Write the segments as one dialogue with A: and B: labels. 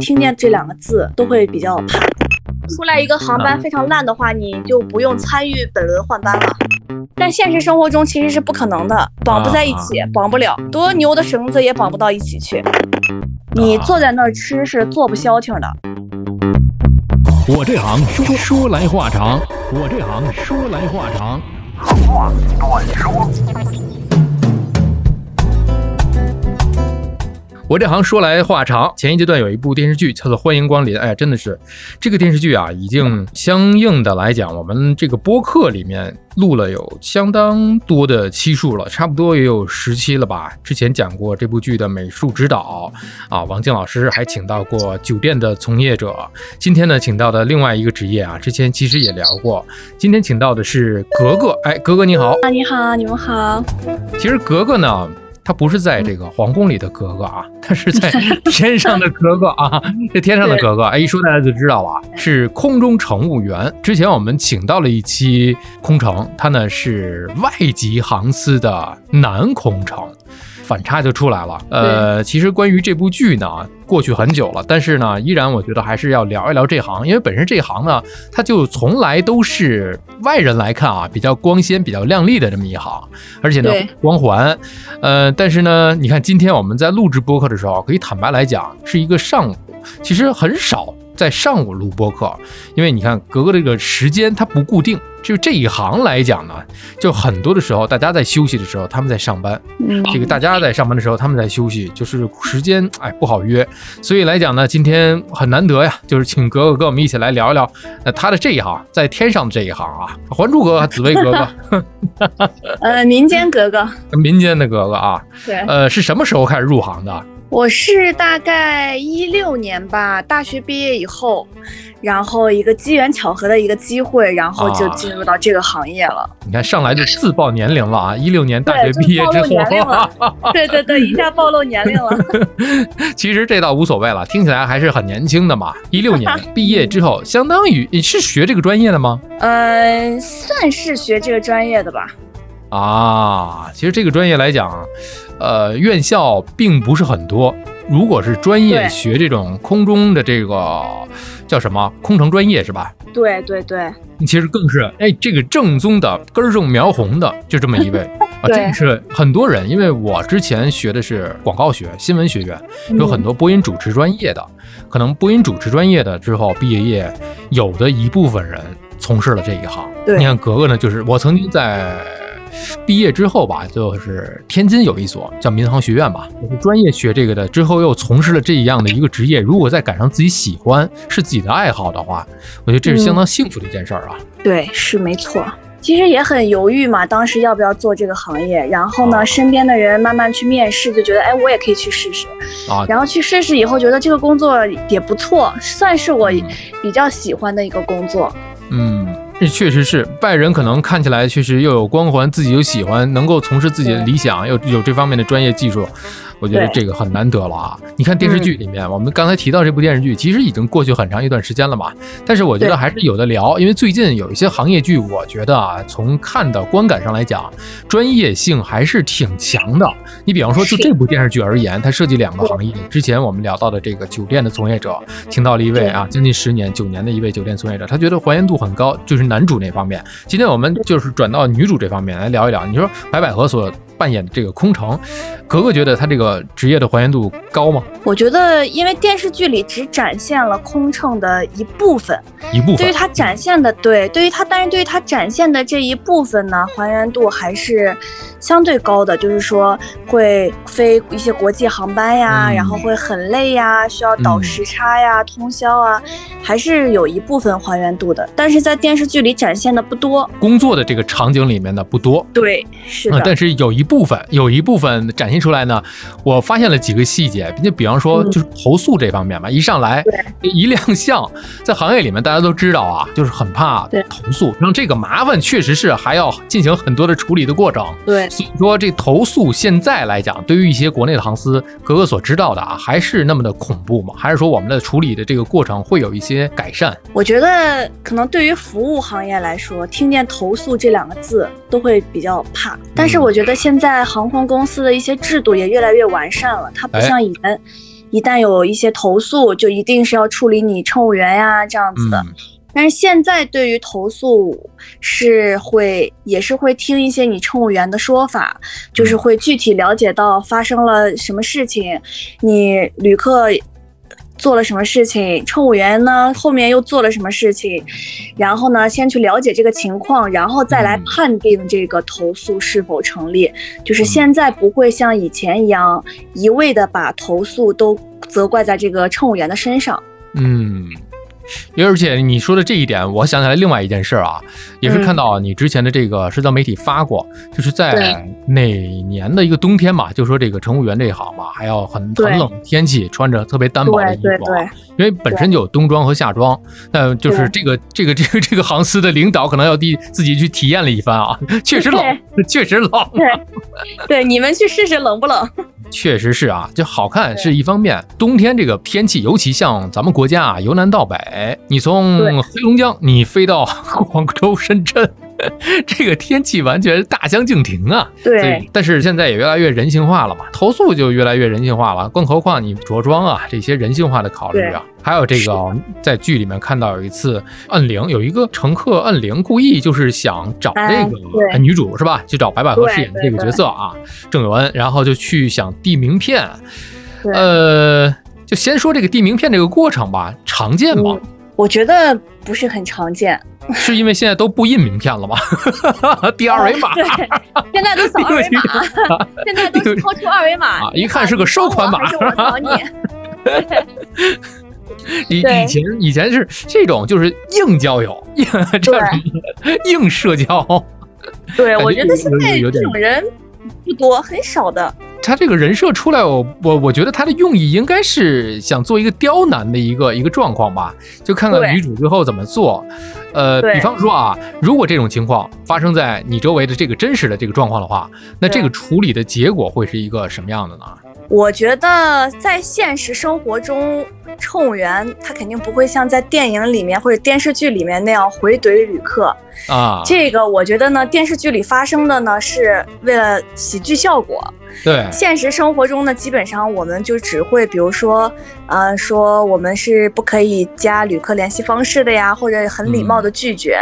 A: 听见这两个字都会比较怕。出来一个航班非常烂的话，你就不用参与本轮换班了。但现实生活中其实是不可能的，绑不在一起，绑不了，多牛的绳子也绑不到一起去。你坐在那儿吃是坐不消停的。
B: 我这行说说来话长，我这行说来话长。话短说。我这行说来话长，前一阶段有一部电视剧叫做《欢迎光临》，哎，真的是这个电视剧啊，已经相应的来讲，我们这个播客里面录了有相当多的期数了，差不多也有十期了吧。之前讲过这部剧的美术指导啊，王静老师还请到过酒店的从业者。今天呢，请到的另外一个职业啊，之前其实也聊过。今天请到的是格格，哎，格格你好
A: 啊，你好，你们好。
B: 其实格格呢。他不是在这个皇宫里的格格啊，他是在天上的格格啊，这天上的格格，哎，一说大家就知道了，是空中乘务员。之前我们请到了一期空乘，他呢是外籍航司的男空乘。反差就出来了。呃，其实关于这部剧呢，过去很久了，但是呢，依然我觉得还是要聊一聊这行，因为本身这行呢，它就从来都是外人来看啊，比较光鲜、比较亮丽的这么一行，而且呢，光环。呃，但是呢，你看今天我们在录制播客的时候，可以坦白来讲，是一个上午，其实很少。在上午录播客，因为你看格格这个时间它不固定，就这一行来讲呢，就很多的时候大家在休息的时候他们在上班，嗯，这个大家在上班的时候他们在休息，就是时间哎不好约，所以来讲呢，今天很难得呀，就是请格格跟我们一起来聊一聊，那他的这一行在天上的这一行啊，还珠格格、紫薇格格，
A: 呃，民间格格，
B: 民间的格格啊，
A: 对，
B: 呃，是什么时候开始入行的？
A: 我是大概一六年吧，大学毕业以后，然后一个机缘巧合的一个机会，然后就进入到这个行业了。
B: 你看上来就自报年龄了啊！一六年大学毕业之后，
A: 对对对，一下暴露年龄了。
B: 其实这倒无所谓了，听起来还是很年轻的嘛。一六年 毕业之后，相当于你是学这个专业的吗？
A: 嗯，算是学这个专业的吧。
B: 啊，其实这个专业来讲。呃，院校并不是很多。如果是专业学这种空中的这个叫什么空乘专业是吧？
A: 对对对。
B: 其实更是哎，这个正宗的根正苗红的就这么一位 啊，这个是很多人。因为我之前学的是广告学新闻学院，有很多播音主持专业的，可能播音主持专业的之后毕业业，有的一部分人从事了这一行。你看格格呢，就是我曾经在。毕业之后吧，就是天津有一所叫民航学院吧，是专业学这个的。之后又从事了这样的一个职业，如果再赶上自己喜欢、是自己的爱好的话，我觉得这是相当幸福的一件事儿啊。
A: 对，是没错。其实也很犹豫嘛，当时要不要做这个行业？然后呢，身边的人慢慢去面试，就觉得哎，我也可以去试试啊。然后去试试以后，觉得这个工作也不错，算是我比较喜欢的一个工作。
B: 嗯。这确实是外人可能看起来确实又有光环，自己又喜欢，能够从事自己的理想，又有这方面的专业技术。我觉得这个很难得了啊！你看电视剧里面，我们刚才提到这部电视剧，其实已经过去很长一段时间了嘛。但是我觉得还是有的聊，因为最近有一些行业剧，我觉得啊，从看的观感上来讲，专业性还是挺强的。你比方说，就这部电视剧而言，它涉及两个行业。之前我们聊到的这个酒店的从业者，听到了一位啊，将近十年、九年的一位酒店从业者，他觉得还原度很高，就是男主那方面。今天我们就是转到女主这方面来聊一聊。你说白百合所。扮演的这个空乘，格格觉得他这个职业的还原度高吗？
A: 我觉得，因为电视剧里只展现了空乘的一部分，
B: 一部分。
A: 对于他展现的，对，对于他，但是对于他展现的这一部分呢，还原度还是相对高的。就是说，会飞一些国际航班呀，然后会很累呀，需要倒时差呀、通宵啊，还是有一部分还原度的。但是在电视剧里展现的不多，
B: 工作的这个场景里面的不多。
A: 对，是的。
B: 但是有一。部分有一部分展现出来呢，我发现了几个细节，就比方说就是投诉这方面吧，一上来一亮相，在行业里面大家都知道啊，就是很怕投诉，让这个麻烦确实是还要进行很多的处理的过程。
A: 对，
B: 说这投诉现在来讲，对于一些国内的航司，格格所知道的啊，还是那么的恐怖吗？还是说我们的处理的这个过程会有一些改善？
A: 我觉得可能对于服务行业来说，听见投诉这两个字都会比较怕，但是我觉得现在航空公司的一些制度也越来越完善了，它不像以前，一旦有一些投诉，就一定是要处理你乘务员呀这样子的。
B: 嗯
A: 但是现在对于投诉是会也是会听一些你乘务员的说法，就是会具体了解到发生了什么事情，你旅客做了什么事情，乘务员呢后面又做了什么事情，然后呢先去了解这个情况，然后再来判定这个投诉是否成立。就是现在不会像以前一样一味的把投诉都责怪在这个乘务员的身上。
B: 嗯，而且你说的这一点，我想起来另外一件事儿啊，也是看到你之前的这个社交媒体发过，就是在哪年的一个冬天嘛，就说这个乘务员这一行嘛，还要很很冷的天气，穿着特别单薄的衣服啊，
A: 对对对，
B: 因为本身就有冬装和夏装，那就是这个这个这个这个航司的领导可能要第自己去体验了一番啊，确实冷，确实冷，
A: 对对，你们去试试冷不冷？
B: 确实是啊，就好看是一方面，冬天这个天气，尤其像咱们国家啊，由南到北，你从黑龙江你飞到 广州、深圳，这个天气完全大相径庭啊。
A: 对，
B: 但是现在也越来越人性化了嘛，投诉就越来越人性化了，更何况你着装啊这些人性化的考虑啊，还有这个在剧里面看到有一次摁铃，有一个乘客摁铃，故意就是想找这
A: 哎
B: 个女主是吧？去找白百合饰演的这个角色啊，郑有恩，然后就去想递名片，呃，就先说这个递名片这个过程吧，常见吗？
A: 嗯我觉得不是很常见。
B: 是因为现在都不印名片了吗？递二维码
A: 对，现在都扫二维码，现在都是掏出二维码
B: 啊一看是个收款码
A: 还是我扫你？
B: 以
A: 对
B: 以前以前是这种就是硬交友，硬这种硬社交。
A: 对，我觉得现在这种人不多，很少的。
B: 他这个人设出来，我我我觉得他的用意应该是想做一个刁难的一个一个状况吧，就看看女主最后怎么做。呃，比方说啊，如果这种情况发生在你周围的这个真实的这个状况的话，那这个处理的结果会是一个什么样的呢？
A: 我觉得在现实生活中，乘务员他肯定不会像在电影里面或者电视剧里面那样回怼旅客。
B: 啊，
A: 这个我觉得呢，电视剧里发生的呢是为了喜剧效果，
B: 对，
A: 现实生活中呢，基本上我们就只会，比如说，呃，说我们是不可以加旅客联系方式的呀，或者很礼貌的拒绝。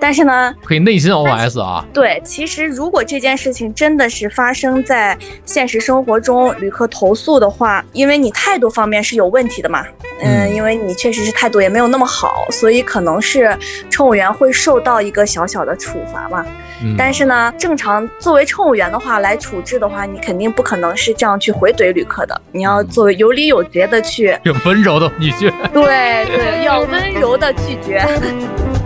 A: 但是呢，
B: 可以内心 OS 啊，
A: 对，其实如果这件事情真的是发生在现实生活中，旅客投诉的话，因为你态度方面是有问题的嘛，嗯，
B: 嗯
A: 因为你确实是态度也没有那么好，所以可能是乘务员会受到一个小小的处罚嘛。
B: 嗯，
A: 但是呢，正常作为乘务员的话来处置的话，你肯定不可能是这样去回怼旅客的，你要作为有理有节的去，
B: 有温柔的你去。
A: 对对，要温柔的拒绝。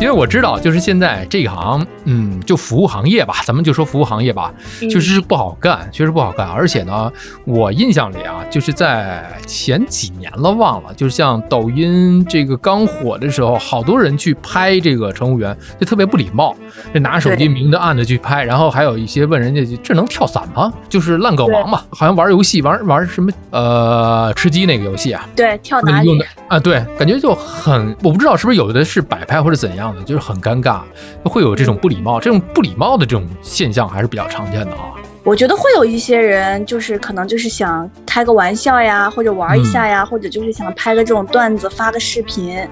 B: 因为我知道，就是现在这一行，嗯，就服务行业吧，咱们就说服务行业吧，
A: 嗯
B: 确实是不好干，确实不好干。而且呢，我印象里啊，就是在前几年了，忘了，就是像抖音这个刚火的时候，好多人去拍这个乘务员，就特别不礼貌，就拿手机明着暗着去拍，然后还有一些问人家这能跳伞吗？就是烂梗王嘛，好像玩游戏玩玩什么呃吃鸡那个游戏啊，
A: 对，跳哪里
B: 用的？啊，对，感觉就很，我不知道是不是有的是摆拍或者怎样的，就是很尴尬，会有这种不礼貌，这种不礼貌的这种现象还是比较常见的啊。
A: 我觉得会有一些人，就是可能就是想开个玩笑呀，或者玩一下呀，或者就是想拍个这种段子，发个视频。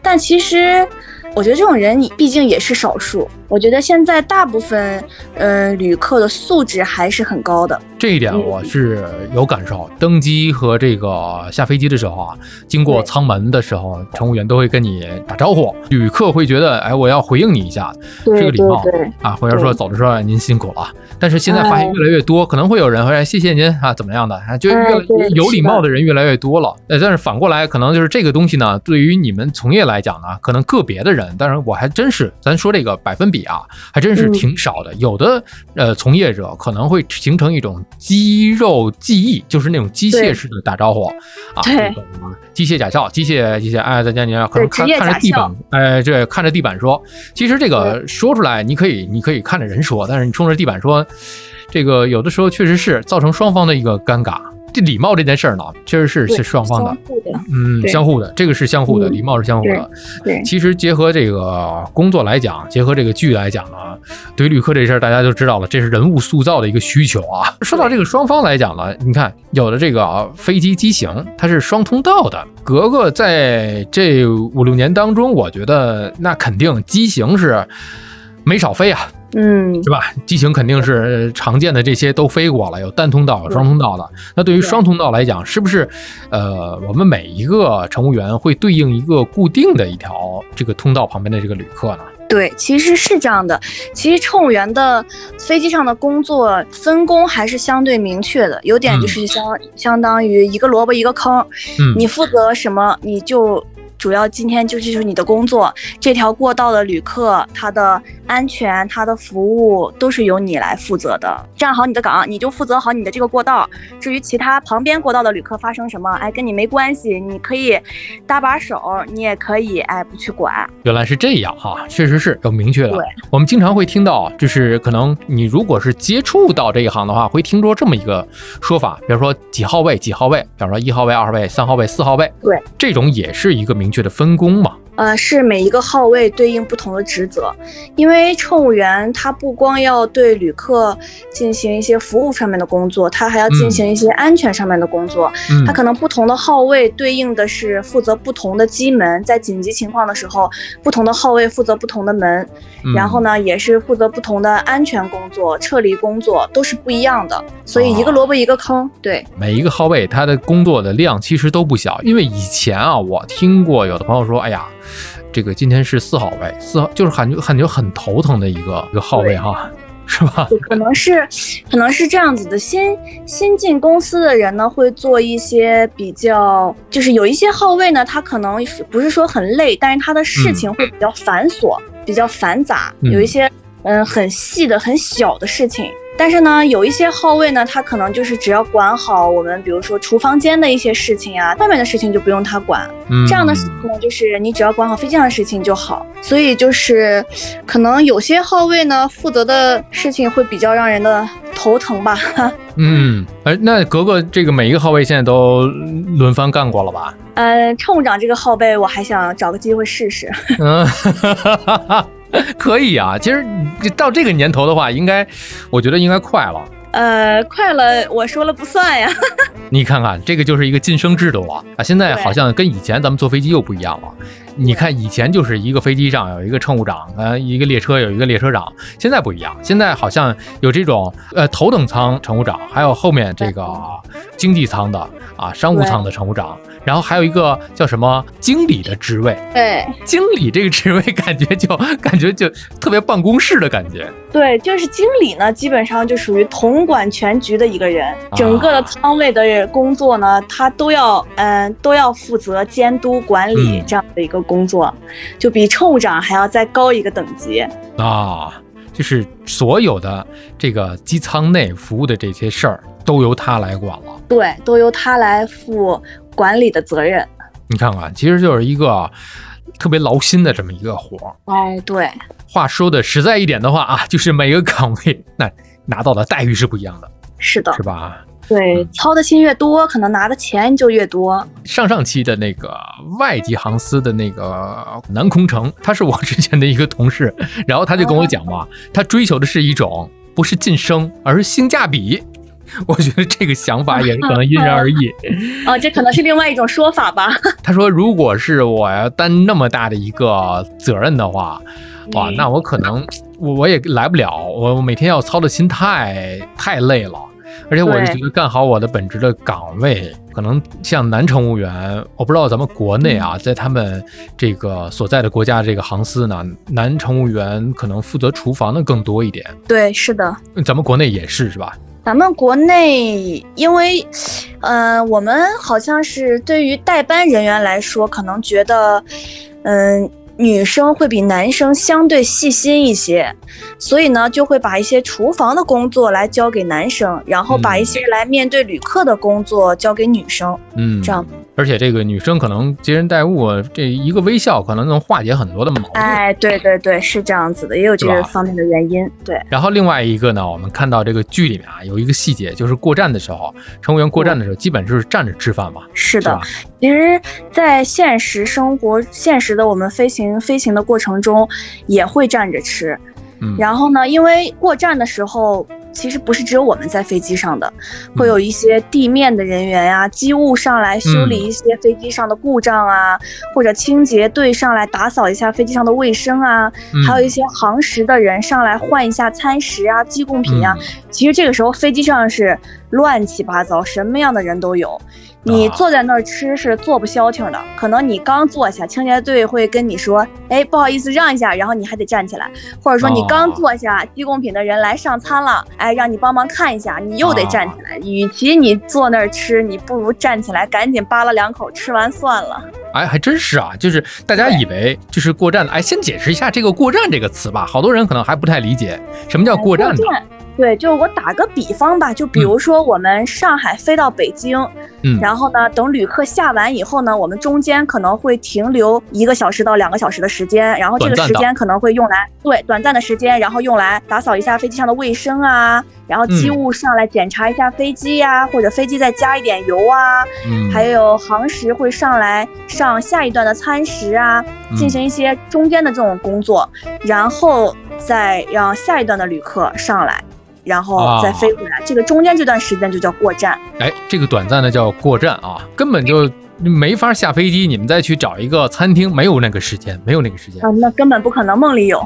A: 但其实，我觉得这种人你毕竟也是少数。我觉得现在大部分，嗯、呃，旅客的素质还是很高的。
B: 这一点我是有感受。登机和这个下飞机的时候啊，经过舱门的时候，乘务员都会跟你打招呼，旅客会觉得，哎，我要回应你一下，
A: 对
B: 这个礼貌啊，或者说走的时候您辛苦了。但是现在发现越来越多，可能会有人会谢谢您啊，怎么样的啊，就越
A: 哎
B: 有礼貌的人越来越多了。呃，但是反过来，可能就是这个东西呢，对于你们从业来讲呢，可能个别的人，当然我还真是，咱说这个百分比啊，还真是
A: 嗯
B: 挺少的。有的呃从业者可能会形成一种肌肉记忆，就是那种机械式的打招呼啊，这个机械假笑，机械机械，哎，再见你，可能看看着地板
A: 笑，
B: 哎，这看着地板说，其实这个说出来，你可以你可以看着人说，但是你冲着地板说，这个有的时候确实是造成双方的一个尴尬。这礼貌这件事儿呢，确实是是双方的，嗯，相互的，这个是相互的，礼貌是相互的。
A: 对，
B: 其实结合这个工作来讲，结合这个剧来讲呢，对于旅客这事儿，大家就知道了，这是人物塑造的一个需求啊。说到这个双方来讲呢，你看有的这个飞机机型它是双通道的，格格在这五六年当中，我觉得那肯定机型是没少飞啊。
A: 嗯，
B: 是吧？机型肯定是常见的这些都飞过了，有单通道、有双通道的。那对于双通道来讲，是不是呃，我们每一个乘务员会对应一个固定的一条这个通道旁边的这个旅客呢？
A: 对，其实是这样的。其实乘务员的飞机上的工作分工还是相对明确的，有点就是相相当于一个萝卜一个坑。
B: 嗯，
A: 你负责什么，你就。主要今天就是就是你的工作，这条过道的旅客他的安全、他的服务都是由你来负责的。站好你的岗，你就负责好你的这个过道。至于其他旁边过道的旅客发生什么，哎，跟你没关系，你可以搭把手，你也可以哎不去管。
B: 原来是这样哈，确实是要明确的。
A: 对，
B: 我们经常会听到，就是可能你如果是接触到这一行的话，会听说这么一个说法，比如说几号位几号位，比如说一号位、二号位、三号位、四号位。
A: 对，
B: 这种也是一个明确的分工嘛。
A: 呃，是每一个号位对应不同的职责，因为乘务员他不光要对旅客进行一些服务上面的工作，他还要进行一些安全上面的工作。
B: 嗯，
A: 他可能不同的号位对应的是负责不同的机门，在紧急情况的时候，不同的号位负责不同的门，然后呢，也是负责不同的安全工作、撤离工作，都是不一样的。所以一个萝卜一个坑。对，
B: 每一个号位他的工作的量其实都不小，因为以前啊，我听过有的朋友说，哎呀。这个今天是四号位，四号就是感觉感觉很头疼的一个一个号位哈，是吧？
A: 可能是可能是这样子的，新新进公司的人呢，会做一些比较，就是有一些号位呢，他可能不是说很累，但是他的事情会比较繁琐，比较繁杂，有一些嗯很细的很小的事情。但是呢，有一些号位呢，他可能就是只要管好我们，比如说厨房间的一些事情啊，外面的事情就不用他管。这样的事情呢，就是你只要管好飞机上的事情就好。所以就是，可能有些号位呢，负责的事情会比较让人的头疼吧。
B: 嗯，哎，那格格这个每一个号位现在都轮番干过了吧？
A: 嗯，乘务长这个号位，我还想找个机会试试。
B: 嗯。可以啊，其实到这个年头的话，应该，我觉得应该快了。
A: 呃，快了，我说了不算呀。
B: 你看看，这个就是一个晋升制度了啊！现在好像跟以前咱们坐飞机又不一样了。你看以前就是一个飞机上有一个乘务长，呃，一个列车有一个列车长。现在不一样，现在好像有这种呃头等舱乘务长，还有后面这个经济舱的啊商务舱的乘务长。然后还有一个叫什么经理的职位，
A: 对，
B: 经理这个职位感觉就感觉就特别办公室的感觉。
A: 对，就是经理呢，基本上就属于统管全局的一个人，整个的舱位的工作呢，他都要嗯都要负责监督管理这样的一个工作，就比乘务长还要再高一个等级
B: 啊，就是所有的这个机舱内服务的这些事儿都由他来管了。
A: 对，都由他来负。管理的责任，
B: 你看看，其实就是一个特别劳心的这么一个活儿。
A: 哎，对。
B: 话说的实在一点的话啊，就是每个岗位那拿到的待遇是不一样的。
A: 是的，
B: 是吧？
A: 对，操的心越多，可能拿的钱就越多。
B: 上上期的那个外籍航司的那个南空乘，他是我之前的一个同事，然后他就跟我讲嘛，他追求的是一种不是晋升，而是性价比。我觉得这个想法也是可能因人而异，
A: 哦，这可能是另外一种说法吧。
B: 他说，如果是我要担那么大的一个责任的话，哇，那我可能我我也来不了，我每天要操的心太太累了，而且我是觉得干好我的本职的岗位，可能像男乘务员，我不知道咱们国内啊，在他们这个所在的国家这个航司呢，男乘务员可能负责厨房的更多一点。
A: 对，是的，
B: 咱们国内也是，是吧？
A: 咱们国内，因为，嗯，我们好像是对于代班人员来说，可能觉得，嗯，女生会比男生相对细心一些，所以呢，就会把一些厨房的工作来交给男生，然后把一些来面对旅客的工作交给女生。
B: 嗯，
A: 这样。
B: 而且这个女生可能接人待物，这一个微笑可能能化解很多的矛盾。
A: 哎，对对对，是这样子的，也有这个方面的原因。对。
B: 然后另外一个呢，我们看到这个剧里面啊，有一个细节，就是过站的时候，乘务员过站的时候，基本就是站着吃饭嘛。
A: 是的，其实，在现实生活、现实的我们飞行飞行的过程中，也会站着吃。
B: 嗯。
A: 然后呢，因为过站的时候。其实不是只有我们在飞机上的，会有一些地面的人员呀、机务上来修理一些飞机上的故障啊，或者清洁队上来打扫一下飞机上的卫生啊，还有一些航食的人上来换一下餐食啊、机供品呀。其实这个时候飞机上是乱七八糟，什么样的人都有。你坐在那儿吃是坐不消停的，可能你刚坐下，清洁队会跟你说：“哎，不好意思，让一下。”然后你还得站起来，或者说你刚坐下，提供品的人来上餐了，哎，让你帮忙看一下，你又得站起来。与其你坐那儿吃，你不如站起来，赶紧扒拉两口，吃完算了。
B: 哎，还真是啊，就是大家以为就是过站的，哎，先解释一下这个“过站”这个词吧，好多人可能还不太理解什么叫过站。
A: 对，就我打个比方吧，就比如说我们上海飞到北京，
B: 嗯，
A: 然后呢，等旅客下完以后呢，我们中间可能会停留一个小时到两个小时的时间，然后这个时间可能会用来对短暂的时间，然后用来打扫一下飞机上的卫生啊，然后机务上来检查一下飞机呀，或者飞机再加一点油啊，
B: 嗯，
A: 还有航时会上来上下一段的餐食啊，进行一些中间的这种工作，然后再让下一段的旅客上来。然后再飞回来，这个中间这段时间就叫过站。
B: 哎，这个短暂的叫过站啊，根本就没法下飞机。你们再去找一个餐厅，没有那个时间，没有那个时间
A: 啊，那根本不可能，梦里有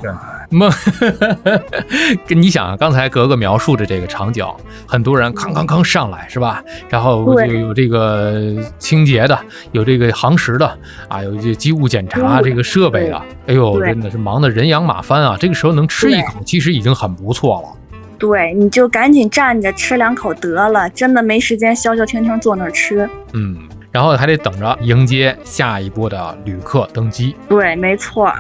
B: 梦。跟你想，刚才格格描述的这个场景，很多人康康康上来是吧？然后有有这个清洁的，有这个航时的啊，有这机务检查这个设备的，哎呦，真的是忙得人仰马翻啊！这个时候能吃一口，其实已经很不错了。
A: 对，你就赶紧站着吃两口得了，真的没时间消消停停坐那儿吃。
B: 嗯，然后还得等着迎接下一波的旅客登机。
A: 对，没错。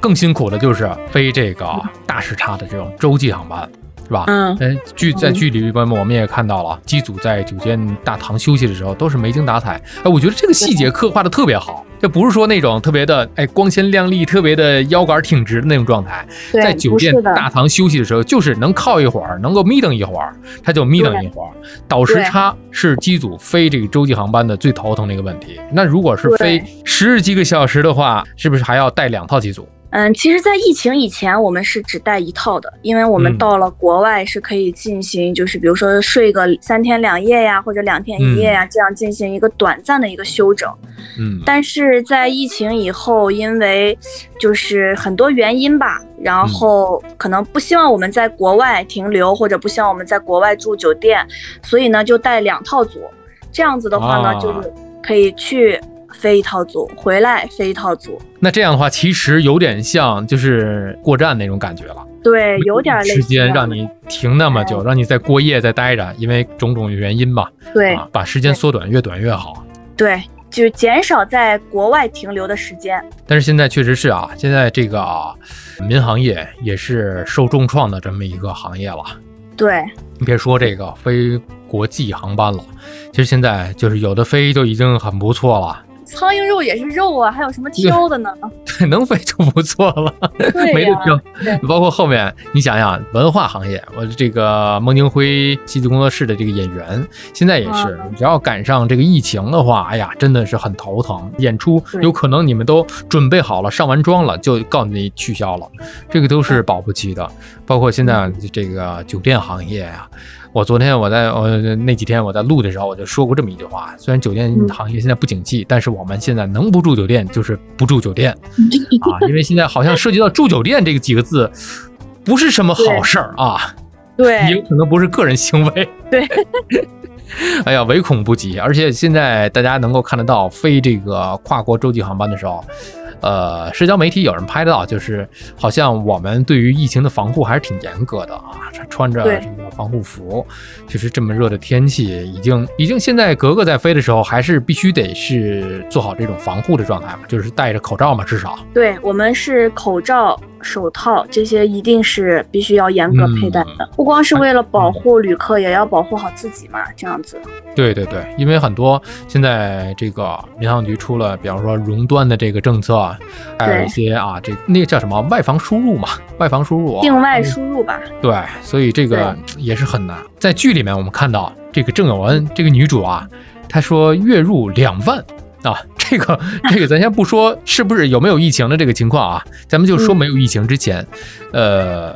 B: 更辛苦的就是飞这个大时差的这种洲际航班。是吧？
A: 嗯，
B: 哎，剧在剧里边我们也看到了，机组在酒店大堂休息的时候都是没精打采。哎，我觉得这个细节刻画的特别好，这不是说那种特别的哎光鲜亮丽、特别的腰杆挺直的那种状态。在酒店大堂休息的时候，就是能靠一会儿，能够眯瞪一会儿，他就眯瞪一会儿。倒时差是机组飞这个洲际航班的最头疼的一个问题。那如果是飞十几个小时的话，是不是还要带两套机组？
A: 嗯，其实，在疫情以前，我们是只带一套的，因为我们到了国外是可以进行，就是比如说睡个三天两夜呀，或者两天一夜呀，这样进行一个短暂的一个休整。
B: 嗯，
A: 但是在疫情以后，因为就是很多原因吧，然后可能不希望我们在国外停留，或者不希望我们在国外住酒店，所以呢，就带两套组。这样子的话呢，就是可以去。飞一套组回来，飞一套组。
B: 那这样的话，其实有点像就是过站那种感觉了。
A: 对，有点
B: 时间让你停那么久，让你再过夜再待着，因为种种原因吧。
A: 对，
B: 把时间缩短，越短越好。
A: 对，就减少在国外停留的时间。
B: 但是现在确实是啊，现在这个民航业也是受重创的这么一个行业了。
A: 对，
B: 你别说这个飞国际航班了，其实现在就是有的飞就已经很不错了。
A: 苍蝇肉也是肉啊，还有什么挑的呢？
B: 对，能飞就不错了，没得挑。包括后面，你想想，文化行业，我这个孟京辉戏剧工作室的这个演员，现在也是，只要赶上这个疫情的话，哎呀，真的是很头疼。演出有可能你们都准备好了，上完妆了，就告诉你取消了，这个都是保不齐的。包括现在这个酒店行业呀。我昨天我在呃那几天我在录的时候我就说过这么一句话，虽然酒店行业现在不景气，但是我们现在能不住酒店就是不住酒店。啊，因为现在好像涉及到住酒店这个几个字，不是什么好事儿啊，
A: 对，
B: 有可能不是个人行为，
A: 对，
B: 哎呀，唯恐不及，而且现在大家能够看得到飞这个跨国洲际航班的时候，呃，社交媒体有人拍到，就是好像我们对于疫情的防护还是挺严格的啊，穿着
A: 对
B: 这个防护服，就是这么热的天气，已经已经现在格格在飞的时候，还是必须得是做好这种防护的状态嘛，就是戴着口罩嘛，至少。
A: 对我们是口罩、手套这些一定是必须要严格佩戴的，不光是为了保护旅客，也要保护好自己嘛，这样子。
B: 对对对，因为很多现在这个民航局出了，比方说熔断的这个政策，还有一些啊，这那个叫什么外防输入嘛，外防输入啊，
A: 境外输入吧，
B: 对，所以这个也是很难。在剧里面，我们看到这个郑有恩这个女主啊，她说月入两万啊，这个这个咱先不说是不是有没有疫情的这个情况啊，咱们就说没有疫情之前，呃，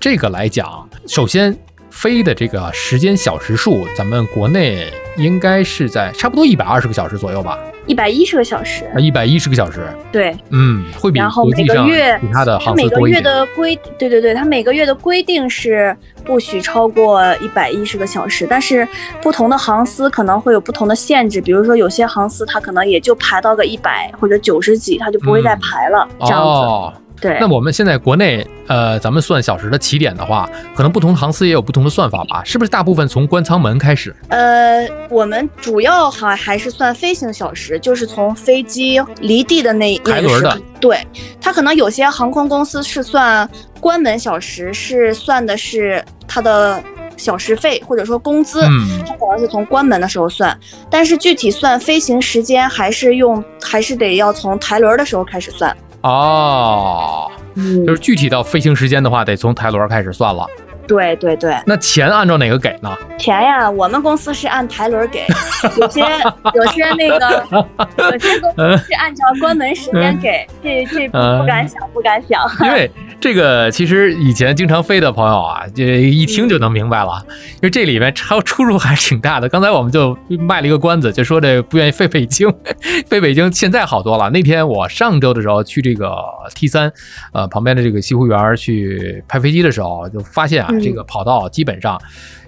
B: 这个来讲，首先飞的这个时间小时数，咱们国内应该是在差不多一百二十个小时左右吧，
A: 一百一十个小时。
B: 啊，一百一十个小时，
A: 对，
B: 嗯，会比
A: 然后每
B: 国际上
A: 个月
B: 其他的
A: 它每个月
B: 航司多一点。
A: 的规，对对对，它每个月的规定是不许超过一百一十个小时，但是不同的航司可能会有不同的限制，比如说有些航司它可能也就排到个一百或者九十几，它就不会再
B: 嗯
A: 排了，这样子。
B: 哦，
A: 对
B: 那，我们现在国内，呃，咱们算小时的起点的话，可能不同航司也有不同的算法吧？是不是大部分从关舱门开始？
A: 呃，我们主要还还是算飞行小时，就是从飞机离地的那那个时候
B: 排轮的。
A: 对，它可能有些航空公司是算关门小时，是算的是它的小时费或者说工资。
B: 嗯，
A: 它可能是从关门的时候算，但是具体算飞行时间还是用还是得要从抬轮的时候开始算。
B: 哦，
A: 嗯
B: 就是具体到飞行时间的话，得从台轮开始算了。
A: 对对对，
B: 那钱按照哪个给呢？
A: 钱呀，我们公司是按台轮给，有些有些那个有些公司是按照关门时间给，这这不敢想，不敢想。
B: 因为这个其实以前经常飞的朋友啊，这一听就能明白了，因为这里面超出入还是挺大的。刚才我们就卖了一个关子，就说这不愿意飞北京，飞北京现在好多了。那天我上周的时候去这个 T 三，呃旁边的这个西湖园去拍飞机的时候，就发现啊，
A: 嗯
B: 这个跑道基本上。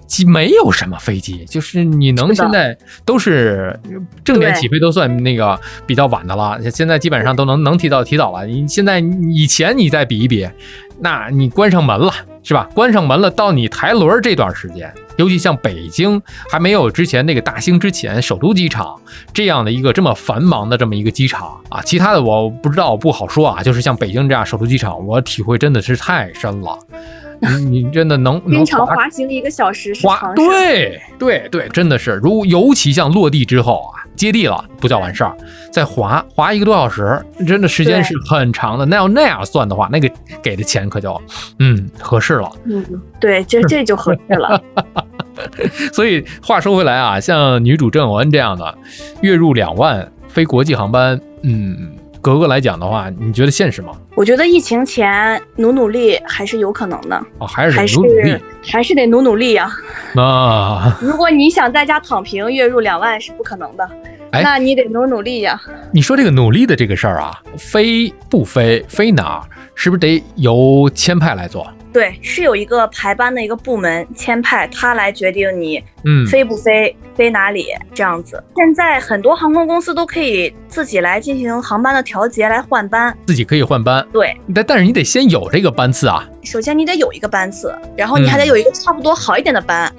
B: 基没有什么飞机，就是你能现在都是正点起飞都算那个比较晚的了，现在基本上都能能提早提早了。你现在以前你再比一比，那你关上门了是吧？关上门了，到你抬轮儿这段时间，尤其像北京还没有之前那个大兴之前，首都机场这样的一个这么繁忙的这么一个机场啊，其他的我不知道，不好说啊。就是像北京这样首都机场，我体会真的是太深了。你你真的能 能
A: 经常
B: 滑
A: 滑行一个小时是
B: 滑
A: 常事。
B: 对对对，真的是，如尤其像落地之后啊，接地了不叫完事儿，再滑滑一个多小时，真的时间是很长的。那要那样算的话，那个给的钱可就嗯合适了。
A: 嗯，对，这这就合适了。
B: 所以话说回来啊，像女主郑有恩这样的，月入两万飞国际航班，嗯，格格来讲的话，你觉得现实吗？
A: 我觉得疫情前努努力还是有可能的，
B: 啊，还是
A: 还是
B: 努努力
A: 还是得努努力呀、
B: 啊！
A: 如果你想在家躺平，月入两万是不可能的，
B: 哎
A: 那你得努努力呀、
B: 你说这个努力的这个事儿啊，飞不飞，飞哪儿，是不是得由签派来做？
A: 对，是有一个排班的一个部门签派，他来决定你
B: 嗯，
A: 飞不飞，飞哪里这样子。现在很多航空公司都可以自己来进行航班的调节，来换班。
B: 自己可以换班，
A: 对，
B: 但但是你得先有这个班次啊。
A: 首先你得有一个班次，然后你还得
B: 嗯
A: 有一个差不多好一点的班。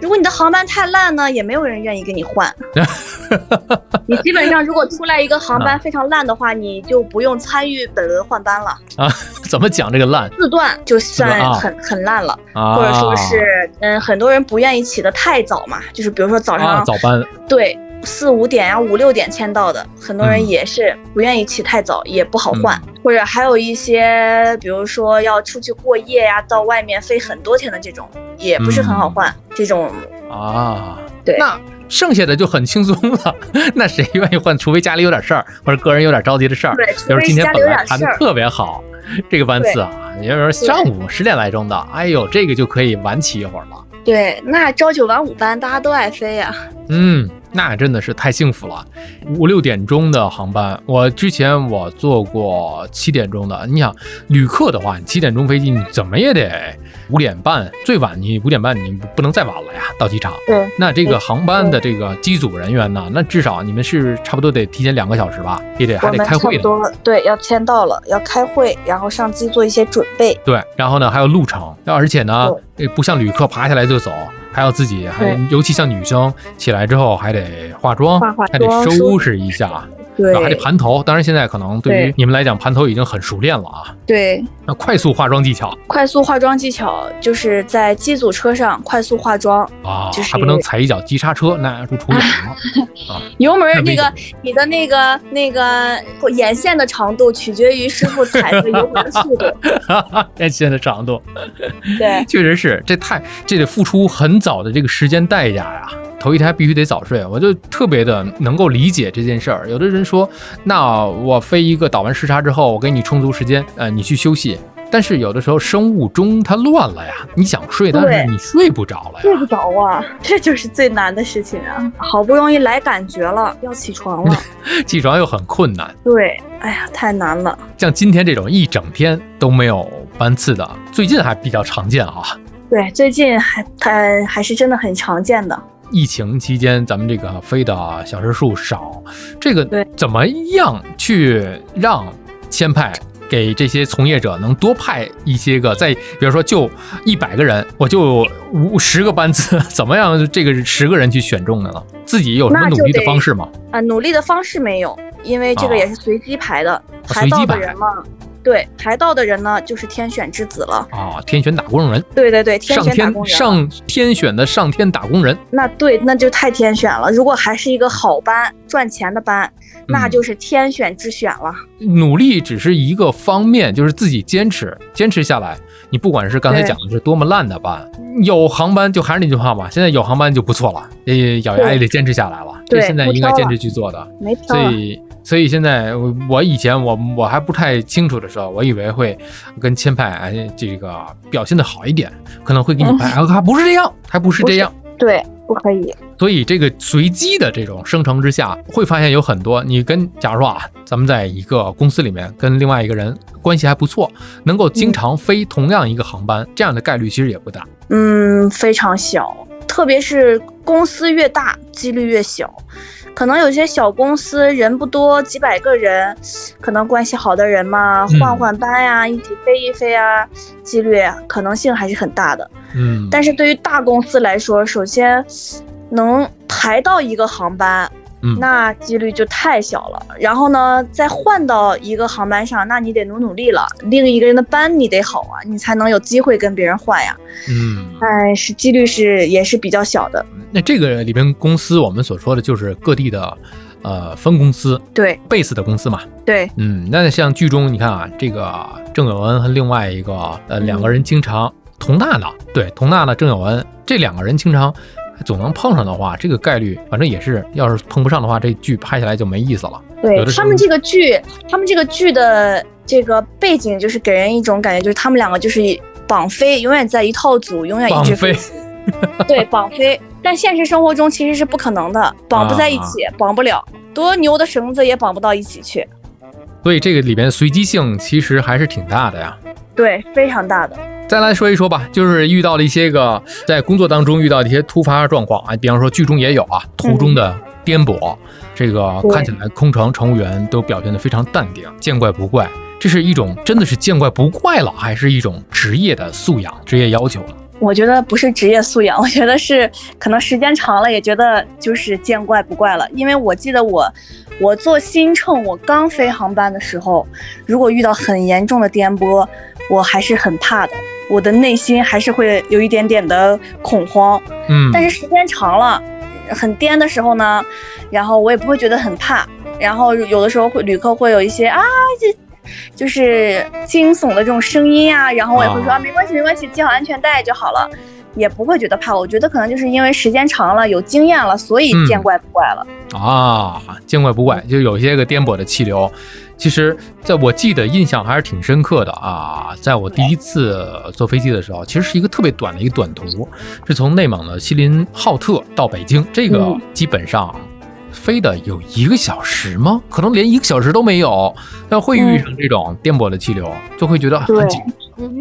A: 如果你的航班太烂呢，也没有人愿意跟你换。你基本上如果出来一个航
B: 啊
A: 班非常烂的话，你就不用参与本轮换班了啊，
B: 怎么讲这个烂
A: 自断就算
B: 啊
A: 很很烂了。
B: 啊？
A: 或者说是，嗯，很多人不愿意起得太早嘛，就是比如说早上、
B: 啊早班，
A: 对四五点呀、五六点签到的，很多
B: 嗯
A: 人也是不愿意起太早，也不好换。
B: 嗯
A: 或者还有一些，比如说要出去过夜呀、到外面飞很多天的这种，也不是很好换。这种
B: 啊，
A: 对
B: 那剩下的就很轻松了。那谁愿意换？除非家里有点事儿，或者个人有点着急的事儿。
A: 对，除
B: 比如
A: 非
B: 今天本。来谈的特别好，这个班次啊，也就是说上午十点来钟的，哎呦，这个就可以晚起一会儿了。
A: 对，那朝九晚五班大家都爱飞呀、
B: 嗯，那真的是太幸福了。五六点钟的航班，我之前我坐过七点钟的。你想，旅客的话，你七点钟飞机，你怎么也得五点半，最晚你五点半你不能再晚了呀，到机场。
A: 对，
B: 那这个航班的这个机组人员呢，那至少你们是差不多得提前两个小时吧，也得还得开会
A: 的。对，要签到了，要开会，然后上机做一些准备。
B: 对，然后呢还有路程，而且呢，不像旅客爬下来就走。还要自己，还尤其像女生起来之后还得化妆，还得收拾一下。
A: 对，
B: 还得盘头。当然，现在可能对于你们来讲，盘头已经很熟练了啊。
A: 对，
B: 那快速化妆技巧，
A: 快速化妆技巧就是在机组车上快速化妆
B: 啊，
A: 就是
B: 还不能踩一脚急刹车，那就出远了 啊。
A: 油门那个，你的那个那个眼线的长度取决于师傅踩的油门的速度。
B: 眼线的长度，
A: 对，
B: 确实是这太这得付出很早的这个时间代价呀。头一天必须得早睡，我就特别的能够理解这件事儿。有的人说，那我飞一个倒完时差之后，我给你充足时间，呃，你去休息。但是有的时候生物钟它乱了呀，你想睡，但是你睡不着了呀，
A: 睡不着啊，这就是最难的事情啊！好不容易来感觉了，要起床了，
B: 起床又很困难。
A: 对，哎呀，太难了。
B: 像今天这种一整天都没有班次的，最近还比较常见啊。
A: 对，最近还它还是真的很常见的。
B: 疫情期间，咱们这个飞的小时数少，这个怎么样去让签派给这些从业者能多派一些个？在比如说就一百个人，我就五十个班次，怎么样这个十个人去选中的呢？自己有什么努力的方式吗？
A: 啊，努力的方式没有，因为这个也是随机排的，排到的人嘛。对排到的人呢，就是天选之子了啊！
B: 天选打工人，
A: 对对对，天选打工
B: 人，上天选的上天打工人。
A: 那对，那就太天选了。如果还是一个好班、赚钱的班，那就是天选之选了。
B: 努力只是一个方面，就是自己坚持，坚持下来。你不管是刚才讲的是多么烂的班，有航班就还是那句话嘛，现在有航班就不错了。呃，咬牙也得坚持下来了。这现在应该坚持去做的。所以。所以现在我以前我我还不太清楚的时候，我以为会跟签派这个表现的好一点，可能会给你拍，还不是这样，还不是这样，
A: 对，不可以。
B: 所以这个随机的这种生成之下，会发现有很多你跟假如说啊，咱们在一个公司里面跟另外一个人关系还不错，能够经常飞同样一个航班，这样的概率其实也不大，
A: 嗯，非常小，特别是公司越大，几率越小。可能有些小公司人不多，几百个人，可能关系好的人嘛，换换班呀，一起飞一飞啊，几率可能性还是很大的。
B: 嗯，
A: 但是对于大公司来说，首先能排到一个航班。那几率就太小了，然后呢，再换到一个航班上，那你得努努力了。另一个人的班你得好啊，你才能有机会跟别人换呀。
B: 嗯，
A: 哎，是几率是也是比较小的。
B: 那这个里边公司，我们所说的就是各地的，呃，分公司，
A: 对
B: ，base 的公司嘛。
A: 对，
B: 嗯，那像剧中你看啊，这个郑有恩和另外一个呃两个人经常佟娜娜，对，佟娜娜、郑有恩这两个人经常。总能碰上的话，这个概率反正也是，要是碰不上的话，这剧拍下来就没意思了。
A: 对他们这个剧，他们这个剧的这个背景就是给人一种感觉，就是他们两个就是绑飞，永远在一套组，永远一直
B: 飞。
A: 对，绑飞。但现实生活中其实是不可能的，绑不在一起，绑不了，多牛的绳子也绑不到一起去。
B: 所以这个里边随机性其实还是挺大的呀。
A: 对，非常大的。
B: 再来说一说吧，就是遇到了一些个在工作当中遇到的一些突发状况啊，比方说剧中也有啊，途中的颠簸，这个看起来空乘乘务员都表现得非常淡定，见怪不怪。这是一种真的是见怪不怪了，还是一种职业的素养、职业要求了？
A: 我觉得不是职业素养，我觉得是可能时间长了也觉得就是见怪不怪了。因为我记得我我做新乘，我刚飞航班的时候，如果遇到很严重的颠簸，我还是很怕的。我的内心还是会有一点点的恐慌，
B: 嗯，
A: 但是时间长了，很颠的时候呢，然后我也不会觉得很怕，然后有的时候会旅客会有一些啊，这就是惊悚的这种声音啊，然后我也会说啊，没关系没关系，系好安全带就好了，也不会觉得怕。我觉得可能就是因为时间长了，有经验了，所以见怪不怪了
B: 啊，见怪不怪，就有些个颠簸的气流。其实，在我记得印象还是挺深刻的啊！在我第一次坐飞机的时候，其实是一个特别短的一个短途，是从内蒙的锡林浩特到北京，这个基本上飞的有一个小时吗？可能连一个小时都没有，但会遇上这种颠簸的气流，就会觉得很紧，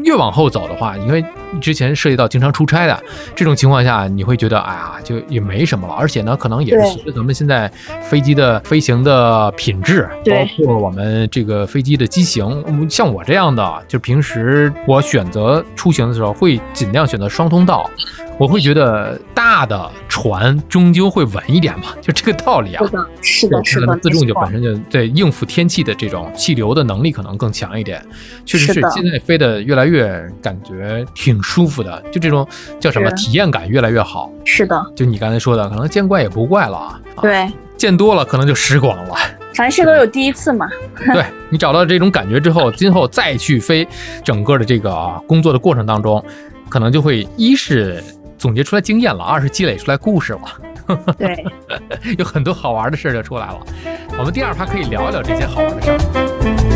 B: 越往后走的话，因为之前涉及到经常出差的这种情况下，你会觉得哎呀，就也没什么了。而且呢，可能也是随着咱们现在飞机的飞行的品质，包括我们这个飞机的机型，像我这样的，就平时我选择出行的时候，会尽量选择双通道。我会觉得大的船终究会稳一点嘛，就这个道理啊。
A: 是的，是的，是的。
B: 自重就本身就对应付天气的这种气流的能力可能更强一点。确实是，现在飞的越来越感觉挺舒服的，就这种叫什么体验感越来越好。
A: 是的，
B: 就你刚才说的，可能见怪也不怪了啊。
A: 对，
B: 见多了可能就识广了。
A: 凡事都有第一次嘛。
B: 对你找到这种感觉之后，今后再去飞，整个的这个工作的过程当中，可能就会一是。总结出来经验了，二是积累出来故事了，
A: 对，
B: 有很多好玩的事儿就出来了。我们第二趴可以聊一聊这些好玩的事儿。